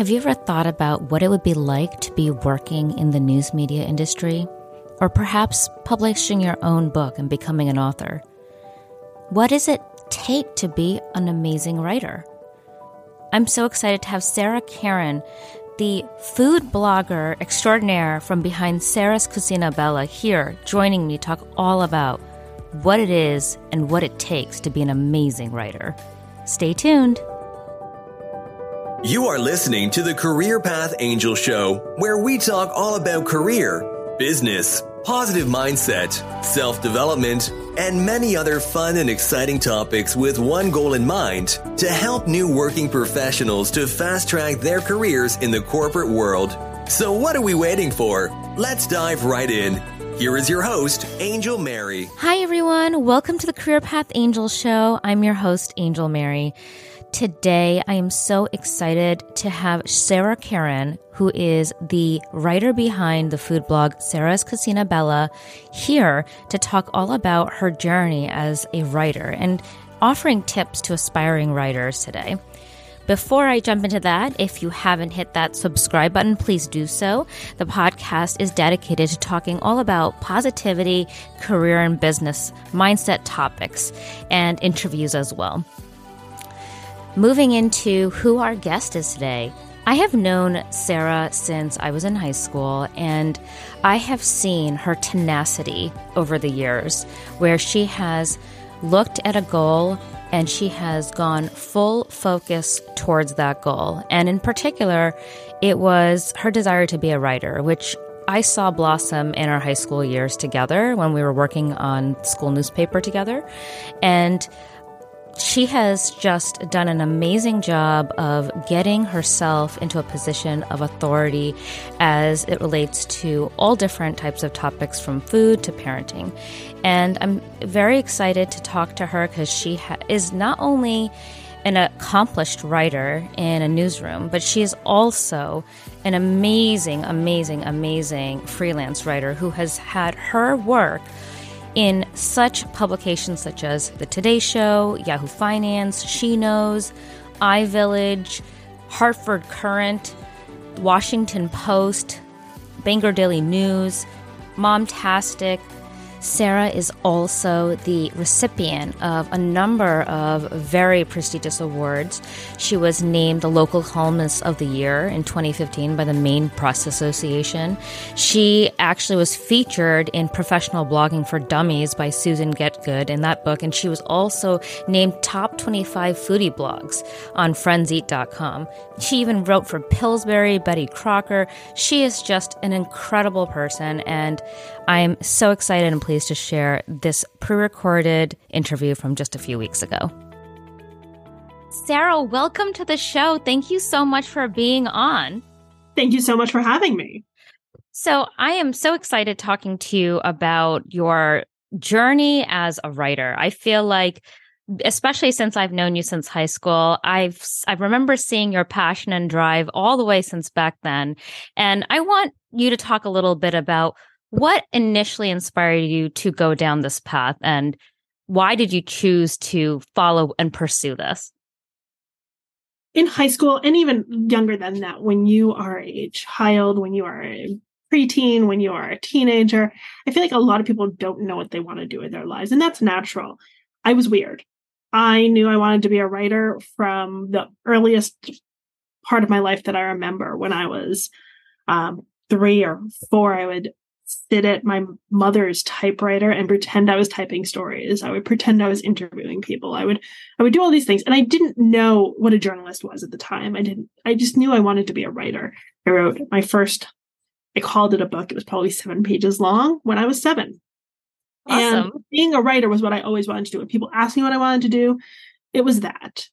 Have you ever thought about what it would be like to be working in the news media industry? Or perhaps publishing your own book and becoming an author? What does it take to be an amazing writer? I'm so excited to have Sarah Caron, the food blogger extraordinaire from behind Sarah's Cucina Bella, here joining me to talk all about what it is and what it takes to be an amazing writer. Stay tuned. You are listening to the Career Path Angel Show, where we talk all about career, business, positive mindset, self development, and many other fun and exciting topics with one goal in mind to help new working professionals to fast track their careers in the corporate world. So, what are we waiting for? Let's dive right in. Here is your host, Angel Mary. Hi, everyone. Welcome to the Career Path Angel Show. I'm your host, Angel Mary. Today, I am so excited to have Sarah Caron, who is the writer behind the food blog Sarah's Cucina Bella, here to talk all about her journey as a writer and offering tips to aspiring writers today. Before I jump into that, if you haven't hit that subscribe button, please do so. The podcast is dedicated to talking all about positivity, career and business, mindset topics, and interviews as well. Moving into who our guest is today. I have known Sarah since I was in high school, and I have seen her tenacity over the years, where she has looked at a goal and she has gone full focus towards that goal. And in particular, it was her desire to be a writer, which I saw blossom in our high school years together when we were working on school newspaper together. And she has just done an amazing job of getting herself into a position of authority as it relates to all different types of topics from food to parenting. And I'm very excited to talk to her because she ha- is not only an accomplished writer in a newsroom, but she is also an amazing, amazing, amazing freelance writer who has had her work in such publications such as The Today Show, Yahoo Finance, She Knows, iVillage, Hartford Courant, Washington Post, Bangor Daily News, Momtastic, Sarah is also the recipient of a number of very prestigious awards. She was named the local columnist of the year in 2015 by the Maine Press Association. She actually was featured in Professional Blogging for Dummies by Susan Getgood in that book, and she was also named top 25 foodie blogs on friendseat.com. She even wrote for Pillsbury, Betty Crocker. She is just an incredible person, and I'm so excited and pleased to share this pre recorded interview from just a few weeks ago. Sarah, welcome to the show. Thank you so much for being on. Thank you so much for having me. So, I am so excited talking to you about your journey as a writer. I feel like especially since I've known you since high school, I've I remember seeing your passion and drive all the way since back then. And I want you to talk a little bit about what initially inspired you to go down this path and why did you choose to follow and pursue this? In high school and even younger than that, when you are a child, when you are a preteen, when you are a teenager, I feel like a lot of people don't know what they want to do with their lives. And that's natural. I was weird. I knew I wanted to be a writer from the earliest part of my life that I remember when I was um, three or four. I would sit at my mother's typewriter and pretend I was typing stories. I would pretend I was interviewing people. I would I would do all these things and I didn't know what a journalist was at the time. I didn't I just knew I wanted to be a writer. I wrote my first I called it a book. It was probably 7 pages long when I was 7. Awesome. And being a writer was what I always wanted to do. When people asked me what I wanted to do, it was that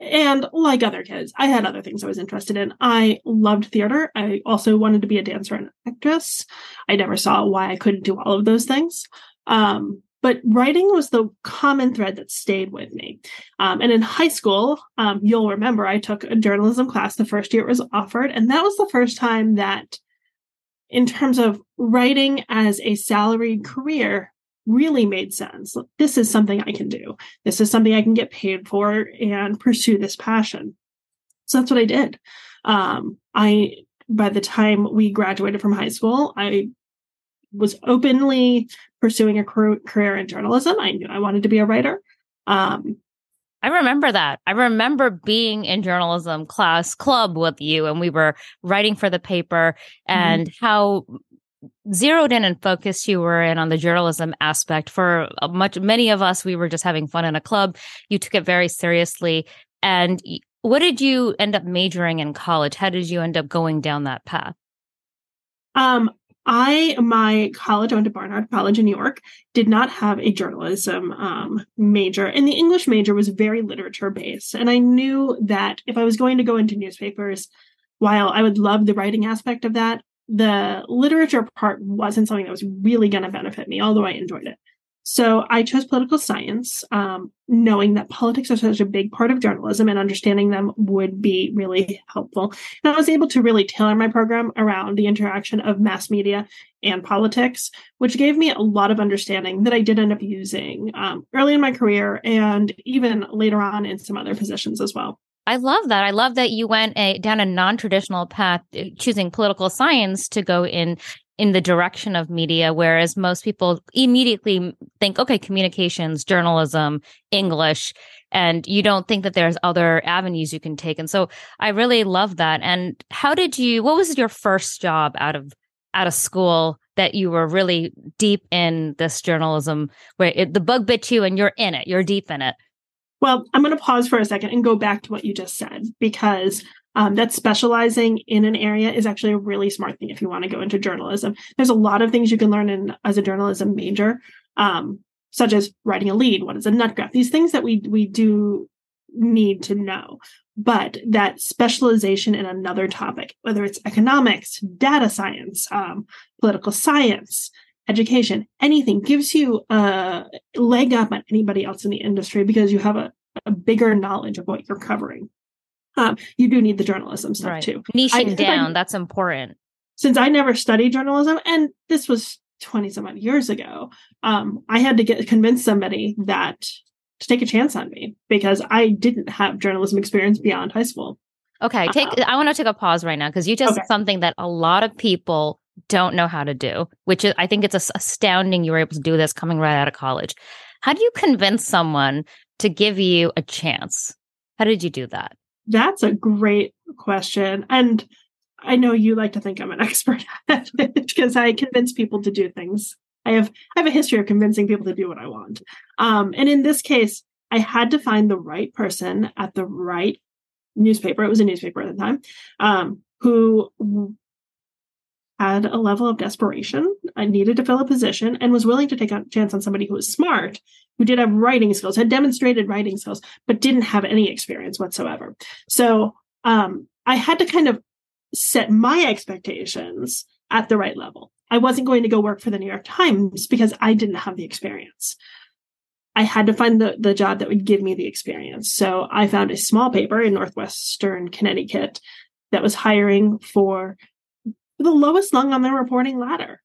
and like other kids, I had other things I was interested in. I loved theater. I also wanted to be a dancer and actress. I never saw why I couldn't do all of those things. Um, but writing was the common thread that stayed with me. Um, and in high school, um, you'll remember I took a journalism class the first year it was offered. And that was the first time that, in terms of writing as a salaried career, really made sense. This is something I can do. This is something I can get paid for and pursue this passion. So that's what I did. Um, I by the time we graduated from high school, I was openly pursuing a career in journalism. I knew I wanted to be a writer. Um, I remember that. I remember being in journalism class club with you and we were writing for the paper mm-hmm. and mm-hmm. how zeroed in and focused you were in on the journalism aspect. For much many of us we were just having fun in a club. You took it very seriously. And what did you end up majoring in college? How did you end up going down that path? Um I, my college, I went to Barnard College in New York, did not have a journalism um, major, and the English major was very literature based. And I knew that if I was going to go into newspapers, while I would love the writing aspect of that, the literature part wasn't something that was really going to benefit me, although I enjoyed it. So I chose political science, um, knowing that politics are such a big part of journalism and understanding them would be really helpful. And I was able to really tailor my program around the interaction of mass media and politics, which gave me a lot of understanding that I did end up using um, early in my career and even later on in some other positions as well. I love that. I love that you went a, down a non-traditional path, uh, choosing political science to go in in the direction of media, whereas most people immediately think, okay, communications, journalism, English, and you don't think that there's other avenues you can take. And so I really love that. And how did you, what was your first job out of, out of school that you were really deep in this journalism where it, the bug bit you and you're in it, you're deep in it? Well, I'm going to pause for a second and go back to what you just said because um, that specializing in an area is actually a really smart thing if you want to go into journalism. There's a lot of things you can learn in as a journalism major, um, such as writing a lead, what is a nut graph, these things that we we do need to know. But that specialization in another topic, whether it's economics, data science, um, political science, education, anything, gives you a leg up on anybody else in the industry because you have a, a bigger knowledge of what you're covering um, you do need the journalism stuff right. too. Niching I, down, I, that's important. Since I never studied journalism, and this was 20 some odd years ago, um, I had to get convince somebody that to take a chance on me because I didn't have journalism experience beyond high school. Okay, take uh, I want to take a pause right now because you just okay. something that a lot of people don't know how to do, which is I think it's astounding you were able to do this coming right out of college. How do you convince someone to give you a chance? How did you do that? That's a great question. And I know you like to think I'm an expert at it because I convince people to do things. I have I have a history of convincing people to do what I want. Um, and in this case, I had to find the right person at the right newspaper. It was a newspaper at the time, um, who had a level of desperation. I needed to fill a position and was willing to take a chance on somebody who was smart, who did have writing skills, had demonstrated writing skills, but didn't have any experience whatsoever. So um, I had to kind of set my expectations at the right level. I wasn't going to go work for the New York Times because I didn't have the experience. I had to find the, the job that would give me the experience. So I found a small paper in Northwestern Connecticut that was hiring for the lowest rung on the reporting ladder.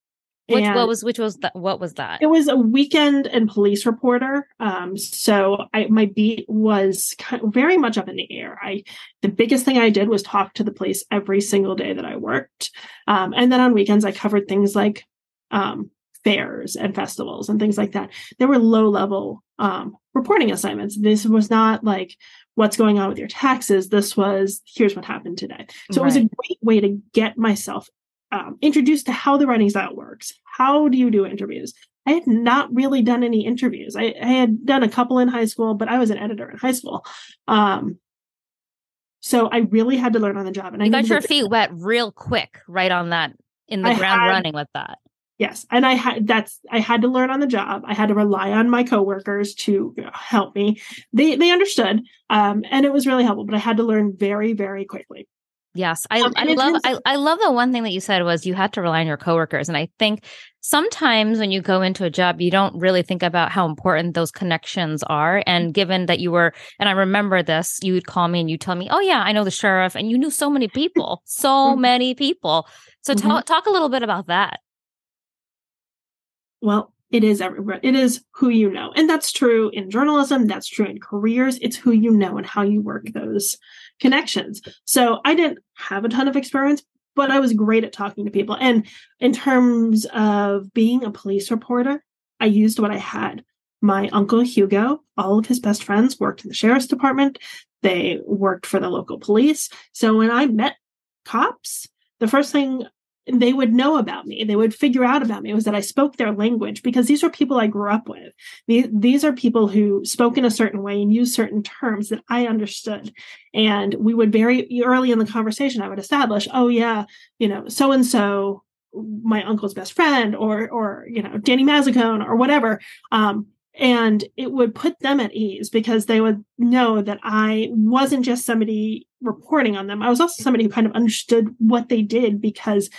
Which what was which was that what was that? It was a weekend and police reporter. Um, so I my beat was kind of very much up in the air. I the biggest thing I did was talk to the police every single day that I worked, um, and then on weekends I covered things like um, fairs and festivals and things like that. There were low level um, reporting assignments. This was not like what's going on with your taxes. This was here's what happened today. So right. it was a great way to get myself um, introduced to how the writing style works. How do you do interviews? I had not really done any interviews. I, I had done a couple in high school, but I was an editor in high school. Um, so I really had to learn on the job. And you I got your feet wet real quick, right on that in the I ground had, running with that. Yes, and I had that's I had to learn on the job. I had to rely on my coworkers to help me. They they understood, um, and it was really helpful. But I had to learn very very quickly. Yes, I, um, I love I, I love the one thing that you said was you had to rely on your coworkers, and I think sometimes when you go into a job, you don't really think about how important those connections are. And given that you were, and I remember this, you would call me and you tell me, "Oh yeah, I know the sheriff," and you knew so many people, so mm-hmm. many people. So mm-hmm. talk talk a little bit about that. Well, it is everywhere. It is who you know. And that's true in journalism. That's true in careers. It's who you know and how you work those connections. So I didn't have a ton of experience, but I was great at talking to people. And in terms of being a police reporter, I used what I had. My uncle Hugo, all of his best friends worked in the sheriff's department. They worked for the local police. So when I met cops, the first thing they would know about me, they would figure out about me was that I spoke their language because these are people I grew up with. These are people who spoke in a certain way and used certain terms that I understood. And we would very early in the conversation, I would establish, oh, yeah, you know, so and so my uncle's best friend or or you know Danny Mazzacone or whatever um, and it would put them at ease because they would know that I wasn't just somebody reporting on them. I was also somebody who kind of understood what they did because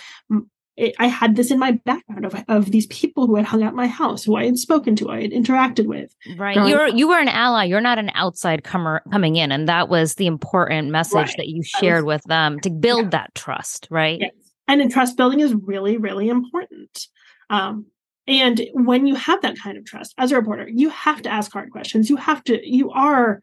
it, I had this in my background of, of these people who had hung out my house, who I had spoken to, I had interacted with. Right. You're up. you were an ally. You're not an outside comer coming in, and that was the important message right. that you shared was, with them to build yeah. that trust. Right. Yes. And in trust building is really really important. Um, and when you have that kind of trust as a reporter, you have to ask hard questions. You have to, you are,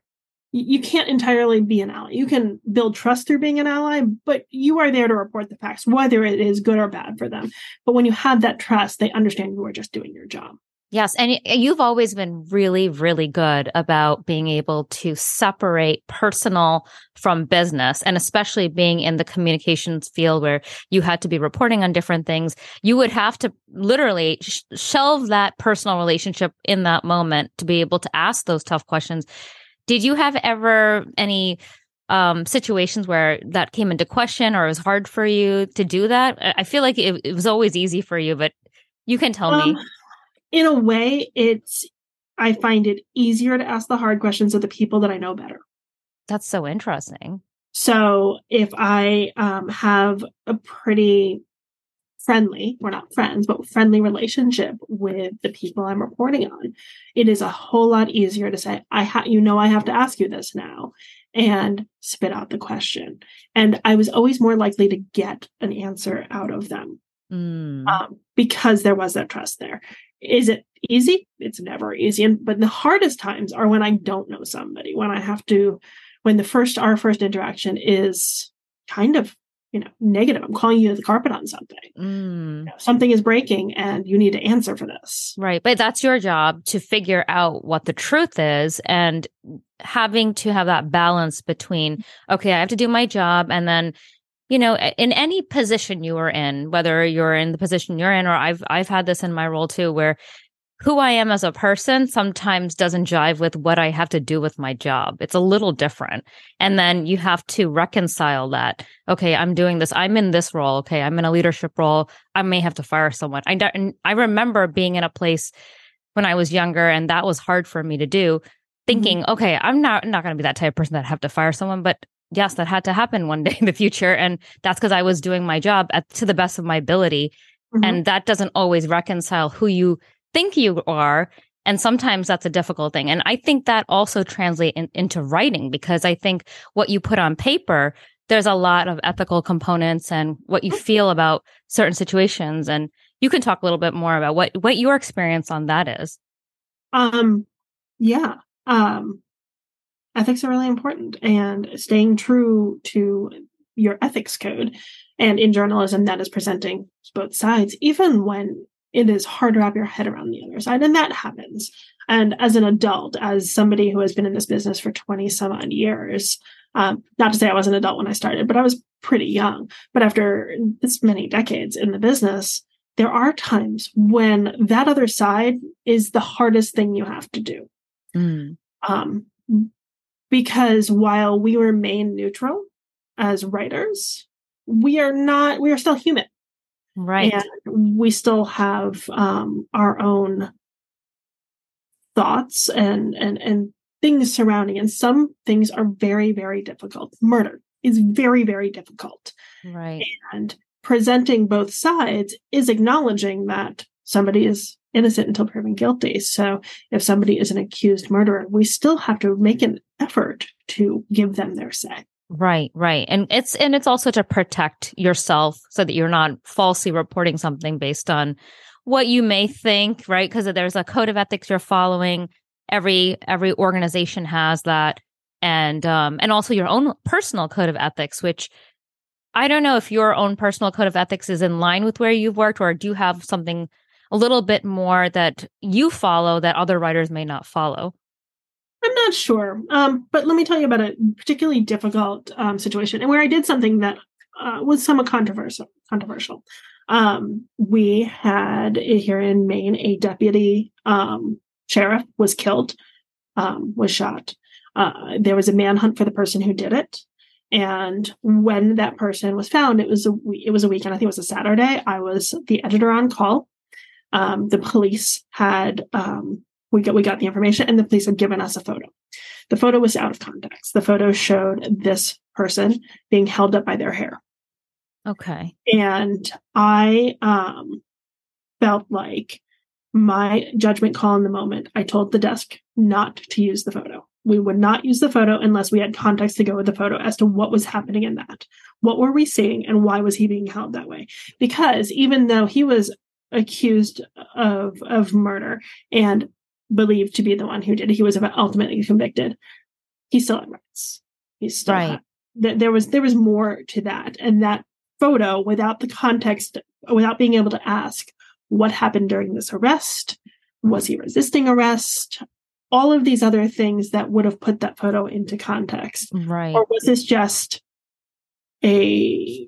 you can't entirely be an ally. You can build trust through being an ally, but you are there to report the facts, whether it is good or bad for them. But when you have that trust, they understand you are just doing your job. Yes. And you've always been really, really good about being able to separate personal from business and especially being in the communications field where you had to be reporting on different things. You would have to literally sh- shelve that personal relationship in that moment to be able to ask those tough questions. Did you have ever any um, situations where that came into question or it was hard for you to do that? I feel like it, it was always easy for you, but you can tell um, me in a way, it's I find it easier to ask the hard questions of the people that I know better. That's so interesting. So if I um, have a pretty friendly, we're not friends, but friendly relationship with the people I'm reporting on, it is a whole lot easier to say, I ha- you know, I have to ask you this now and spit out the question. And I was always more likely to get an answer out of them mm. um, because there was that trust there. Is it easy? It's never easy. And but the hardest times are when I don't know somebody, when I have to, when the first our first interaction is kind of you know negative. I'm calling you the carpet on something. Mm. You know, something is breaking, and you need to answer for this. Right, but that's your job to figure out what the truth is, and having to have that balance between okay, I have to do my job, and then you know in any position you are in whether you're in the position you're in or i've i've had this in my role too where who i am as a person sometimes doesn't jive with what i have to do with my job. It's a little different. And then you have to reconcile that okay i'm doing this. I'm in this role. Okay i'm in a leadership role. I may have to fire someone. I don't i remember being in a place when i was younger and that was hard for me to do mm-hmm. thinking mm-hmm. okay i'm not not going to be that type of person that have to fire someone but yes, that had to happen one day in the future. And that's because I was doing my job at, to the best of my ability. Mm-hmm. And that doesn't always reconcile who you think you are. And sometimes that's a difficult thing. And I think that also translates in, into writing because I think what you put on paper, there's a lot of ethical components and what you feel about certain situations. And you can talk a little bit more about what, what your experience on that is. Um, yeah. Um, ethics are really important and staying true to your ethics code. And in journalism, that is presenting both sides, even when it is hard to wrap your head around the other side. And that happens. And as an adult, as somebody who has been in this business for 20 some odd years, um, not to say I was an adult when I started, but I was pretty young. But after this many decades in the business, there are times when that other side is the hardest thing you have to do. Mm. Um, because while we remain neutral as writers, we are not, we are still human. Right. And we still have um, our own thoughts and, and, and things surrounding. And some things are very, very difficult. Murder is very, very difficult. Right. And presenting both sides is acknowledging that somebody is innocent until proven guilty. So if somebody is an accused murderer, we still have to make an effort to give them their say. Right, right. And it's and it's also to protect yourself so that you're not falsely reporting something based on what you may think, right? Because there's a code of ethics you're following. Every every organization has that and um and also your own personal code of ethics which I don't know if your own personal code of ethics is in line with where you've worked or do you have something a little bit more that you follow that other writers may not follow. I'm not sure. Um, but let me tell you about a particularly difficult um, situation and where I did something that uh, was somewhat controversial. Controversial. Um, we had here in Maine a deputy um, sheriff was killed, um, was shot. Uh, there was a manhunt for the person who did it. And when that person was found, it was a it was a weekend. I think it was a Saturday. I was the editor on call. Um, the police had um, we got we got the information, and the police had given us a photo. The photo was out of context. The photo showed this person being held up by their hair. Okay. And I um, felt like my judgment call in the moment. I told the desk not to use the photo we would not use the photo unless we had context to go with the photo as to what was happening in that. What were we seeing and why was he being held that way? Because even though he was accused of of murder and believed to be the one who did it, he was ultimately convicted. He still had rights. He's still right. Had, there was there was more to that, and that photo without the context, without being able to ask what happened during this arrest, was he resisting arrest? all of these other things that would have put that photo into context. Right. Or was this just a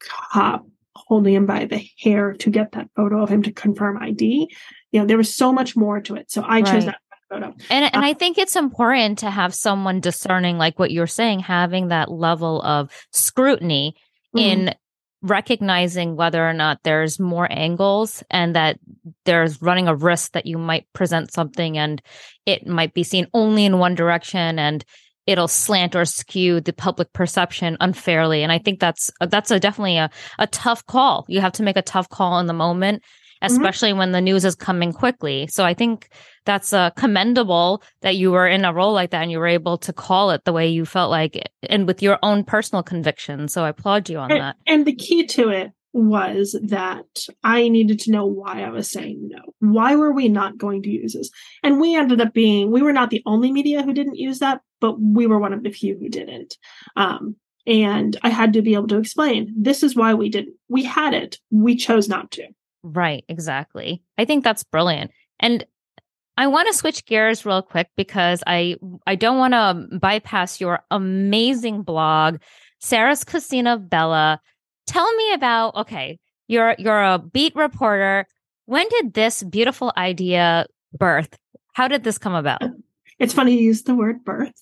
cop holding him by the hair to get that photo of him to confirm ID? You know, there was so much more to it. So I chose that photo. And and uh, I think it's important to have someone discerning, like what you're saying, having that level of scrutiny mm-hmm. in recognizing whether or not there's more angles and that there's running a risk that you might present something and it might be seen only in one direction and it'll slant or skew the public perception unfairly and i think that's that's a definitely a, a tough call you have to make a tough call in the moment Mm-hmm. especially mm-hmm. when the news is coming quickly. So I think that's uh, commendable that you were in a role like that and you were able to call it the way you felt like it, and with your own personal conviction. So I applaud you on and, that. And the key to it was that I needed to know why I was saying no. Why were we not going to use this? And we ended up being, we were not the only media who didn't use that, but we were one of the few who didn't. Um, and I had to be able to explain this is why we didn't. We had it, we chose not to. Right, exactly. I think that's brilliant. And I want to switch gears real quick because I I don't want to bypass your amazing blog, Sarah's Cucina Bella. Tell me about okay, you're you're a beat reporter. When did this beautiful idea birth? How did this come about? It's funny you use the word birth.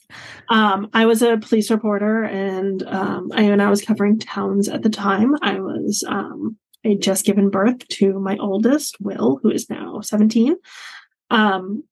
Um, I was a police reporter, and um, I, and I was covering towns at the time. I was um, I had just given birth to my oldest, Will, who is now 17. Um,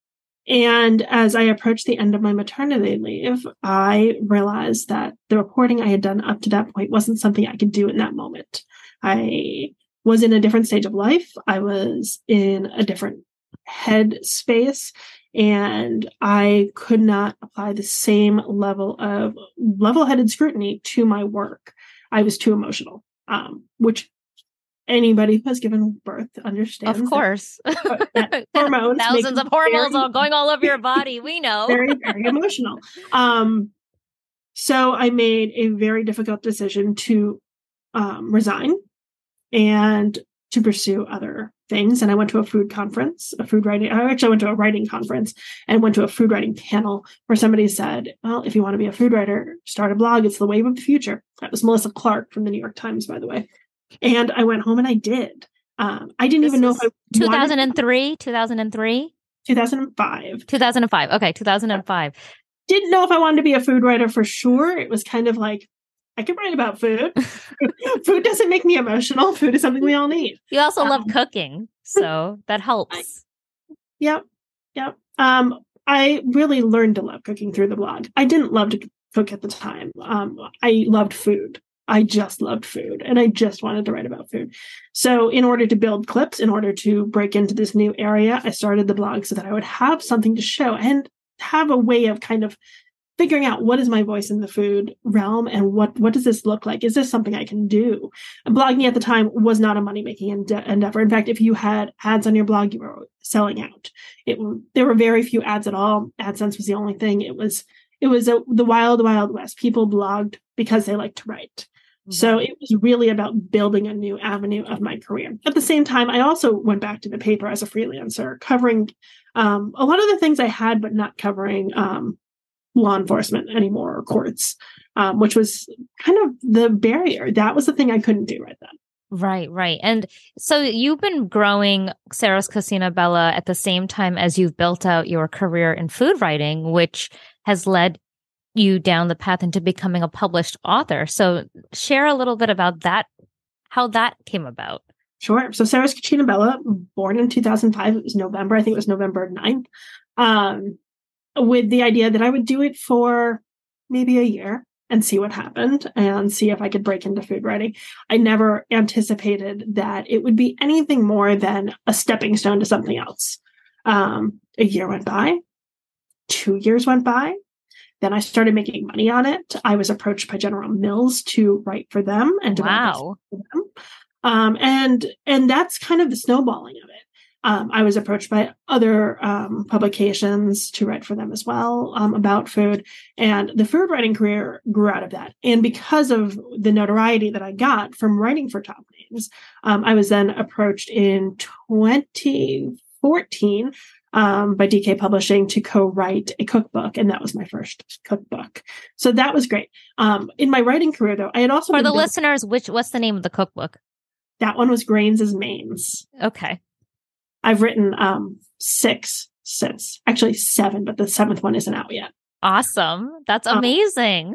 and as I approached the end of my maternity leave, I realized that the reporting I had done up to that point wasn't something I could do in that moment. I was in a different stage of life. I was in a different head space and I could not apply the same level of level-headed scrutiny to my work. I was too emotional, um, which anybody who has given birth understands. Of course. That, hormones thousands of hormones very, going all over your body. We know. very, very emotional. Um, so I made a very difficult decision to um, resign and to pursue other things. And I went to a food conference, a food writing, I actually went to a writing conference and went to a food writing panel where somebody said, well, if you want to be a food writer, start a blog. It's the wave of the future. That was Melissa Clark from the New York Times, by the way. And I went home and I did. Um, I didn't this even know if I 2003, 2003, 2005, 2005. Okay, 2005. Didn't know if I wanted to be a food writer for sure. It was kind of like I can write about food. food doesn't make me emotional. Food is something we all need. You also um, love cooking, so that helps. I, yep, yep. Um, I really learned to love cooking through the blog. I didn't love to cook at the time. Um, I loved food. I just loved food and I just wanted to write about food. So, in order to build clips, in order to break into this new area, I started the blog so that I would have something to show and have a way of kind of figuring out what is my voice in the food realm and what what does this look like is this something i can do blogging at the time was not a money making endeavor in fact if you had ads on your blog you were selling out it there were very few ads at all adsense was the only thing it was it was a, the wild, wild west. People blogged because they liked to write. So it was really about building a new avenue of my career. At the same time, I also went back to the paper as a freelancer, covering um, a lot of the things I had, but not covering um, law enforcement anymore or courts, um, which was kind of the barrier. That was the thing I couldn't do right then. Right, right. And so you've been growing Sarah's Cucina Bella at the same time as you've built out your career in food writing, which has led you down the path into becoming a published author. So share a little bit about that, how that came about. Sure. So Sarah's Cucina Bella, born in 2005, it was November, I think it was November 9th, um, with the idea that I would do it for maybe a year and see what happened and see if I could break into food writing. I never anticipated that it would be anything more than a stepping stone to something else. Um, a year went by, two years went by, then I started making money on it. I was approached by General Mills to write for them and wow. for them. Um, and and that's kind of the snowballing of it. Um, I was approached by other um, publications to write for them as well um, about food, and the food writing career grew out of that. And because of the notoriety that I got from writing for top names, um, I was then approached in 2014 um, by DK Publishing to co-write a cookbook, and that was my first cookbook. So that was great. Um, in my writing career, though, I had also for the listeners. Which what's the name of the cookbook? That one was Grains as Mains. Okay, I've written um, six since, actually seven, but the seventh one isn't out yet. Awesome, that's um, amazing.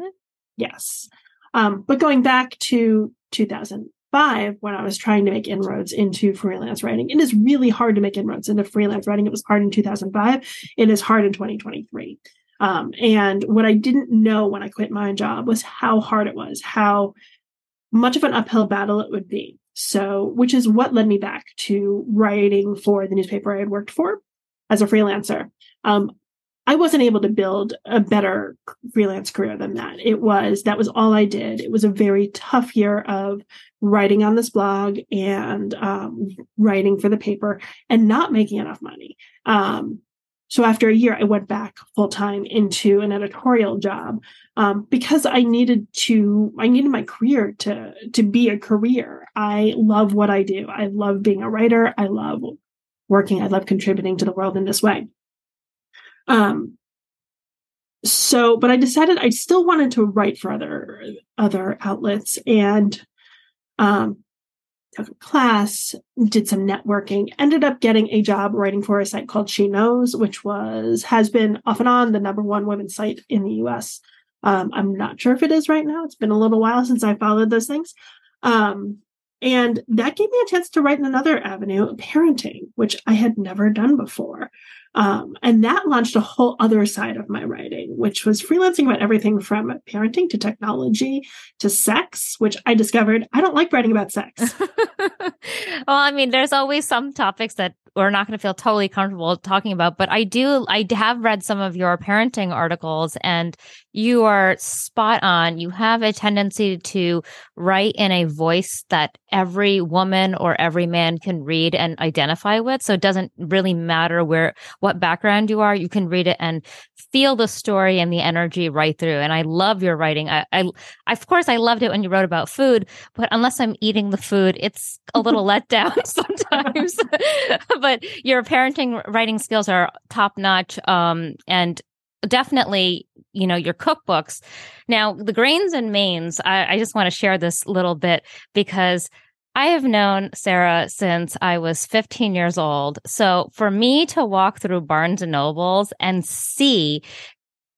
Yes, um, but going back to 2000 five when I was trying to make inroads into freelance writing. It is really hard to make inroads into freelance writing. It was hard in 2005. It is hard in 2023. Um, and what I didn't know when I quit my job was how hard it was, how much of an uphill battle it would be. So, which is what led me back to writing for the newspaper I had worked for as a freelancer. Um, I wasn't able to build a better freelance career than that. It was, that was all I did. It was a very tough year of writing on this blog and um, writing for the paper and not making enough money. Um, so after a year, I went back full time into an editorial job um, because I needed to. I needed my career to to be a career. I love what I do. I love being a writer. I love working. I love contributing to the world in this way. Um, so, but I decided I still wanted to write for other other outlets and um, took a class, did some networking, ended up getting a job writing for a site called She Knows, which was has been off and on the number one women's site in the U.S. Um, I'm not sure if it is right now. It's been a little while since I followed those things. Um, and that gave me a chance to write in another avenue, parenting, which I had never done before. Um, and that launched a whole other side of my writing, which was freelancing about everything from parenting to technology to sex, which I discovered I don't like writing about sex. well, I mean, there's always some topics that we're not going to feel totally comfortable talking about, but I do, I have read some of your parenting articles and you are spot on. You have a tendency to write in a voice that every woman or every man can read and identify with. So it doesn't really matter where, what background you are. You can read it and feel the story and the energy right through. And I love your writing. I, I, of course, I loved it when you wrote about food, but unless I'm eating the food, it's a little let down sometimes. but your parenting writing skills are top notch. Um, and definitely, you know, your cookbooks. Now, the grains and mains, I, I just want to share this little bit because I have known Sarah since I was 15 years old. So for me to walk through Barnes and Nobles and see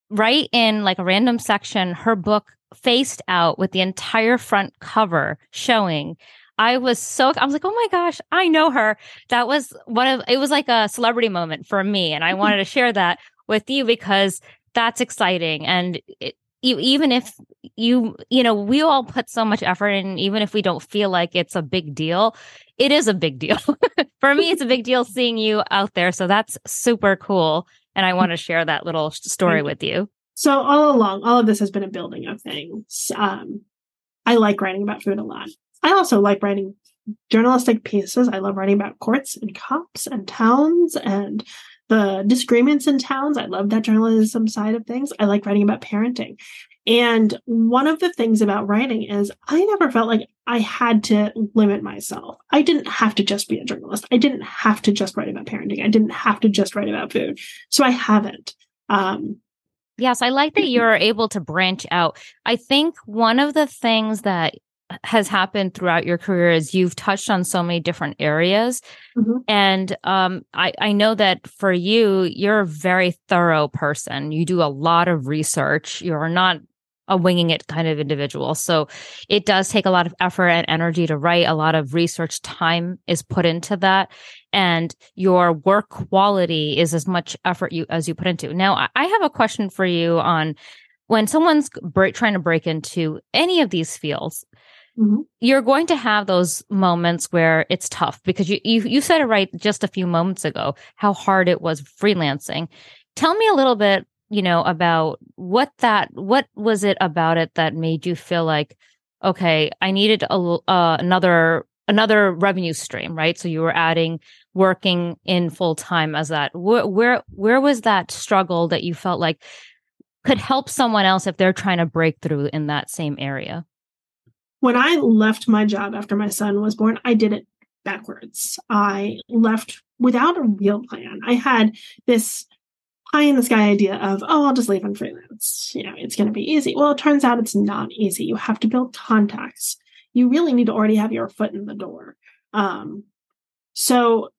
right in like a random section, her book faced out with the entire front cover showing I was so I was like, oh my gosh, I know her. That was one of it was like a celebrity moment for me, and I wanted to share that with you because that's exciting. And it, even if you you know we all put so much effort in, even if we don't feel like it's a big deal, it is a big deal. for me, it's a big deal seeing you out there. So that's super cool, and I want to share that little story with you. So all along, all of this has been a building of things. Um, I like writing about food a lot. I also like writing journalistic pieces. I love writing about courts and cops and towns and the disagreements in towns. I love that journalism side of things. I like writing about parenting. And one of the things about writing is I never felt like I had to limit myself. I didn't have to just be a journalist. I didn't have to just write about parenting. I didn't have to just write about food. So I haven't. Um, yes, I like that you're able to branch out. I think one of the things that has happened throughout your career is you've touched on so many different areas. Mm-hmm. And um, I, I know that for you, you're a very thorough person. You do a lot of research. You're not a winging it kind of individual. So it does take a lot of effort and energy to write. A lot of research time is put into that. And your work quality is as much effort you as you put into. Now, I have a question for you on when someone's break, trying to break into any of these fields. Mm-hmm. You're going to have those moments where it's tough because you, you you said it right just a few moments ago how hard it was freelancing. Tell me a little bit you know, about what that, what was it about it that made you feel like, okay, I needed a, uh, another, another revenue stream, right? So you were adding working in full time as that. Where, where, where was that struggle that you felt like could help someone else if they're trying to break through in that same area? When I left my job after my son was born, I did it backwards. I left without a real plan. I had this pie in the sky idea of, oh, I'll just leave on freelance. You know, it's going to be easy. Well, it turns out it's not easy. You have to build contacts. You really need to already have your foot in the door. Um, so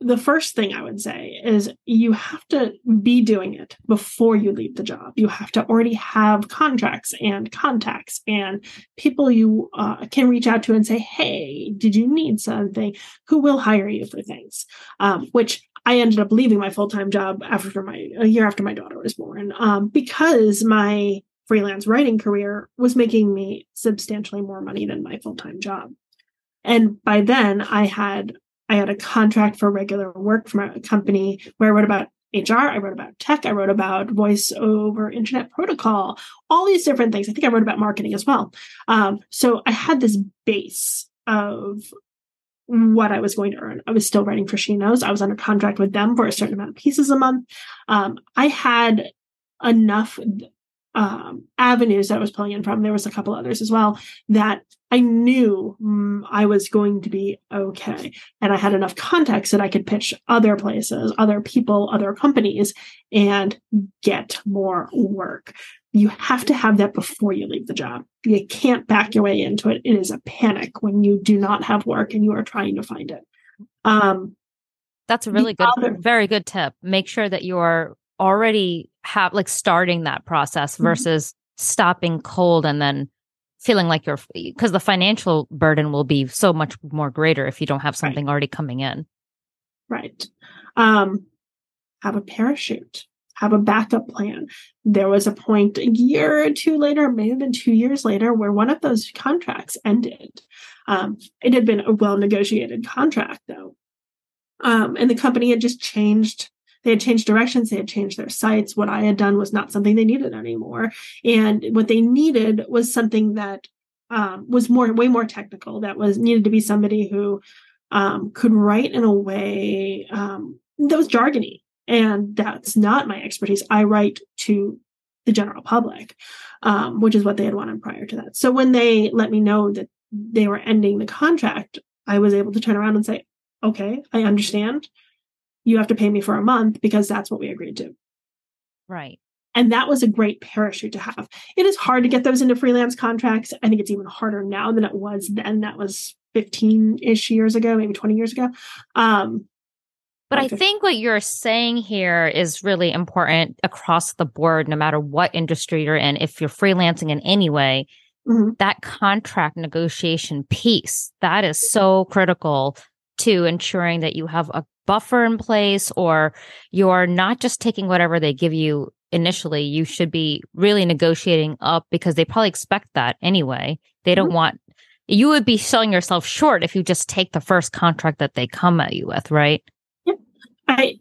the first thing I would say is you have to be doing it before you leave the job. You have to already have contracts and contacts and people you uh, can reach out to and say, Hey, did you need something? Who will hire you for things? Um, which I ended up leaving my full time job after my a year after my daughter was born um, because my freelance writing career was making me substantially more money than my full time job. And by then, I had I had a contract for regular work from a company where I wrote about HR, I wrote about tech, I wrote about voice over internet protocol, all these different things. I think I wrote about marketing as well. Um, so I had this base of what I was going to earn. I was still writing for She Knows. I was under contract with them for a certain amount of pieces a month. Um, I had enough um, avenues that I was pulling in from. There was a couple others as well that I knew mm, I was going to be okay. And I had enough contacts that I could pitch other places, other people, other companies, and get more work you have to have that before you leave the job. You can't back your way into it. It is a panic when you do not have work and you are trying to find it. Um, That's a really good, other- very good tip. Make sure that you're already have like starting that process mm-hmm. versus mm-hmm. stopping cold and then feeling like you're because the financial burden will be so much more greater if you don't have something right. already coming in. Right. Um, have a parachute have a backup plan. There was a point a year or two later, maybe even two years later, where one of those contracts ended. Um, it had been a well negotiated contract, though. Um, and the company had just changed. They had changed directions. They had changed their sites. What I had done was not something they needed anymore. And what they needed was something that um, was more, way more technical. That was needed to be somebody who um, could write in a way um, that was jargony and that's not my expertise. I write to the general public, um, which is what they had wanted prior to that. So when they let me know that they were ending the contract, I was able to turn around and say, okay, I understand. You have to pay me for a month because that's what we agreed to. Right. And that was a great parachute to have. It is hard to get those into freelance contracts. I think it's even harder now than it was then. That was 15 ish years ago, maybe 20 years ago. Um, but I think what you're saying here is really important across the board, no matter what industry you're in. If you're freelancing in any way, mm-hmm. that contract negotiation piece, that is so critical to ensuring that you have a buffer in place or you're not just taking whatever they give you initially. You should be really negotiating up because they probably expect that anyway. They don't mm-hmm. want, you would be selling yourself short if you just take the first contract that they come at you with, right? I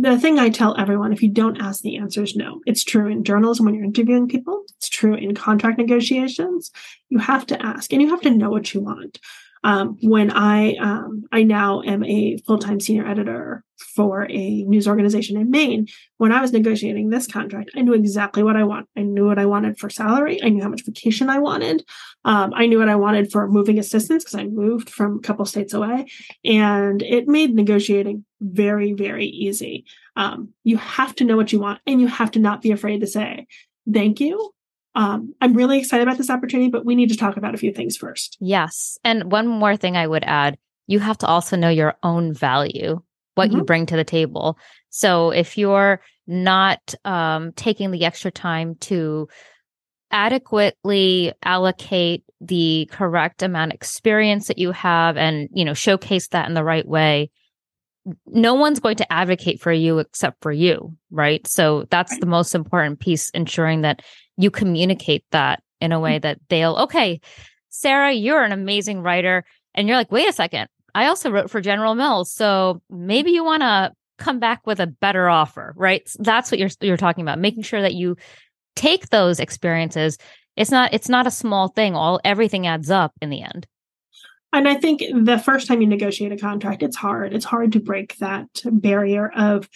the thing I tell everyone if you don't ask the answer is no. It's true in journalism when you're interviewing people. It's true in contract negotiations. You have to ask and you have to know what you want. Um, when I um, I now am a full time senior editor for a news organization in Maine. When I was negotiating this contract, I knew exactly what I want. I knew what I wanted for salary. I knew how much vacation I wanted. Um, I knew what I wanted for moving assistance because I moved from a couple states away, and it made negotiating very very easy. Um, you have to know what you want, and you have to not be afraid to say thank you um, I'm really excited about this opportunity, but we need to talk about a few things first. Yes. And one more thing I would add you have to also know your own value, what mm-hmm. you bring to the table. So if you're not um, taking the extra time to adequately allocate the correct amount of experience that you have and you know showcase that in the right way no one's going to advocate for you except for you right so that's right. the most important piece ensuring that you communicate that in a way mm. that they'll, okay, Sarah, you're an amazing writer. And you're like, wait a second, I also wrote for General Mills. So maybe you want to come back with a better offer, right? That's what you're you're talking about, making sure that you take those experiences. It's not it's not a small thing. All everything adds up in the end. And I think the first time you negotiate a contract, it's hard. It's hard to break that barrier of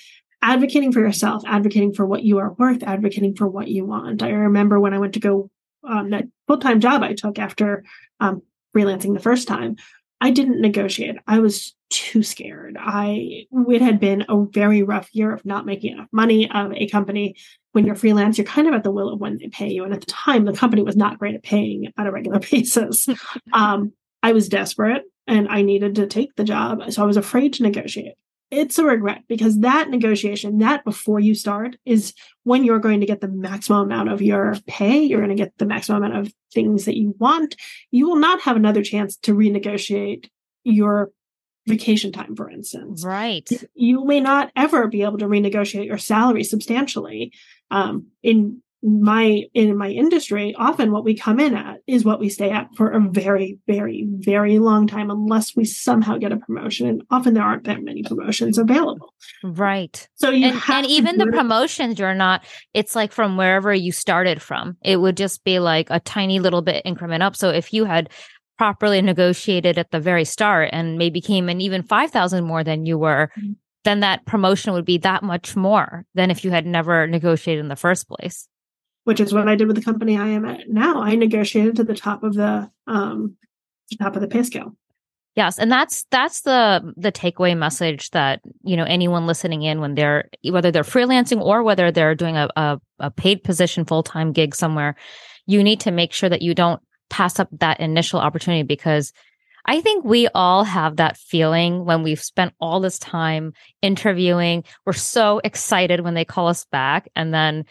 advocating for yourself, advocating for what you are worth, advocating for what you want. I remember when I went to go um, that full time job I took after um, freelancing the first time, I didn't negotiate. I was too scared. I it had been a very rough year of not making enough money. Of a company when you're freelance, you're kind of at the will of when they pay you. And at the time, the company was not great at paying on a regular basis. um, I was desperate and I needed to take the job, so I was afraid to negotiate it's a regret because that negotiation, that before you start, is when you're going to get the maximum amount of your pay. You're going to get the maximum amount of things that you want. You will not have another chance to renegotiate your vacation time, for instance. Right. You may not ever be able to renegotiate your salary substantially. Um, in my in my industry often what we come in at is what we stay at for a very very very long time unless we somehow get a promotion and often there aren't that many promotions available. Right. So you and, and even the promotions you're not it's like from wherever you started from. It would just be like a tiny little bit increment up. So if you had properly negotiated at the very start and maybe came in even 5000 more than you were mm-hmm. then that promotion would be that much more than if you had never negotiated in the first place which is what I did with the company I am at now. I negotiated to the top of the um, top of the pay scale. Yes, and that's that's the the takeaway message that you know anyone listening in when they're whether they're freelancing or whether they're doing a a, a paid position full time gig somewhere, you need to make sure that you don't pass up that initial opportunity because I think we all have that feeling when we've spent all this time interviewing. We're so excited when they call us back, and then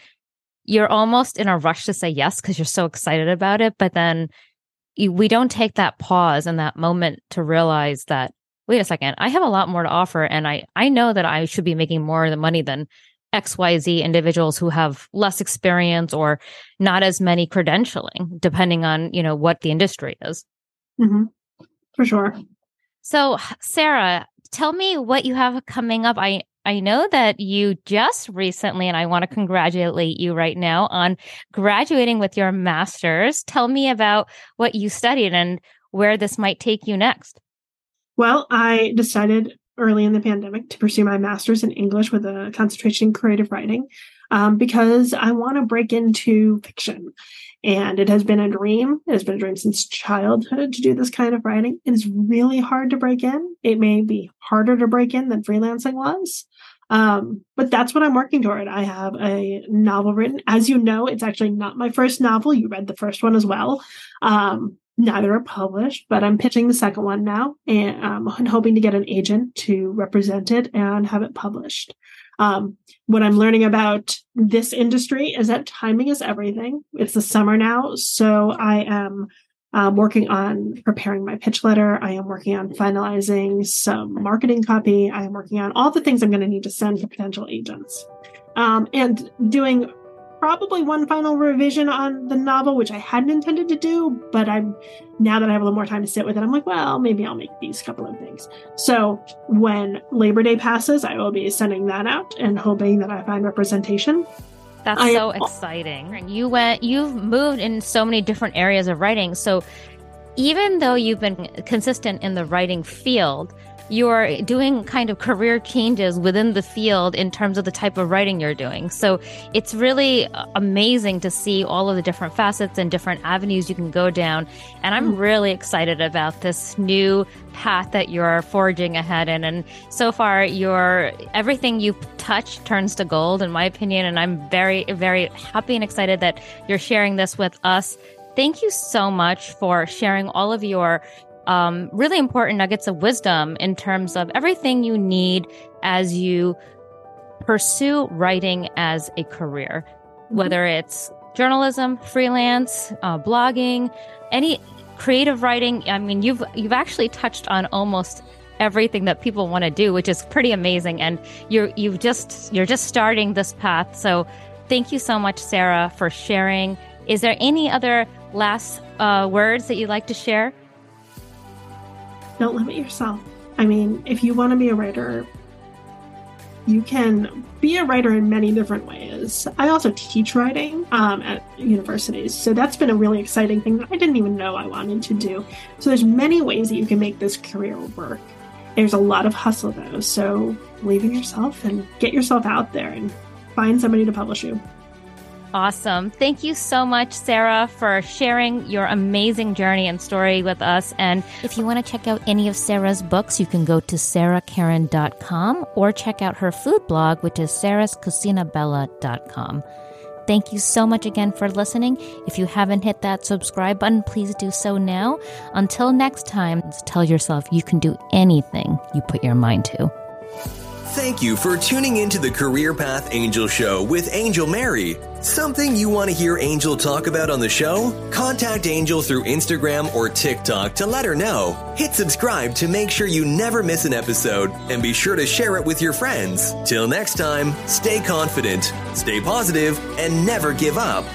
you're almost in a rush to say yes because you're so excited about it. But then you, we don't take that pause and that moment to realize that, wait a second, I have a lot more to offer. And I, I know that I should be making more of the money than XYZ individuals who have less experience or not as many credentialing, depending on, you know, what the industry is. Mm-hmm. For sure. So, Sarah, tell me what you have coming up. I I know that you just recently, and I want to congratulate you right now on graduating with your master's. Tell me about what you studied and where this might take you next. Well, I decided early in the pandemic to pursue my master's in English with a concentration in creative writing um, because I want to break into fiction. And it has been a dream. It has been a dream since childhood to do this kind of writing. It is really hard to break in. It may be harder to break in than freelancing was. Um, but that's what I'm working toward. I have a novel written. As you know, it's actually not my first novel. You read the first one as well. Um, neither are published, but I'm pitching the second one now and um, hoping to get an agent to represent it and have it published. Um, what I'm learning about this industry is that timing is everything. It's the summer now, so I am um, working on preparing my pitch letter. I am working on finalizing some marketing copy. I am working on all the things I'm going to need to send to potential agents. Um, and doing probably one final revision on the novel, which I hadn't intended to do, but I'm now that I have a little more time to sit with it, I'm like, well, maybe I'll make these couple of things. So when Labor Day passes, I will be sending that out and hoping that I find representation. That's I, so exciting. And you went, you've moved in so many different areas of writing. So even though you've been consistent in the writing field, you're doing kind of career changes within the field in terms of the type of writing you're doing. So it's really uh, amazing to see all of the different facets and different avenues you can go down. And I'm mm. really excited about this new path that you're forging ahead in. And so far, your everything you touch turns to gold, in my opinion. And I'm very, very happy and excited that you're sharing this with us. Thank you so much for sharing all of your um, really important nuggets of wisdom in terms of everything you need as you pursue writing as a career, mm-hmm. whether it's journalism, freelance, uh, blogging, any creative writing. I mean, you've you've actually touched on almost everything that people want to do, which is pretty amazing. And you're you've just you're just starting this path. So thank you so much, Sarah, for sharing. Is there any other last uh, words that you'd like to share? Don't limit yourself. I mean, if you want to be a writer, you can be a writer in many different ways. I also teach writing um, at universities, so that's been a really exciting thing that I didn't even know I wanted to do. So there's many ways that you can make this career work. There's a lot of hustle though, so believe in yourself and get yourself out there and find somebody to publish you. Awesome. Thank you so much, Sarah, for sharing your amazing journey and story with us. And if you want to check out any of Sarah's books, you can go to sarahcaron.com or check out her food blog, which is sarahscucinabella.com. Thank you so much again for listening. If you haven't hit that subscribe button, please do so now. Until next time, tell yourself you can do anything you put your mind to. Thank you for tuning into the Career Path Angel Show with Angel Mary. Something you want to hear Angel talk about on the show? Contact Angel through Instagram or TikTok to let her know. Hit subscribe to make sure you never miss an episode and be sure to share it with your friends. Till next time, stay confident, stay positive, and never give up.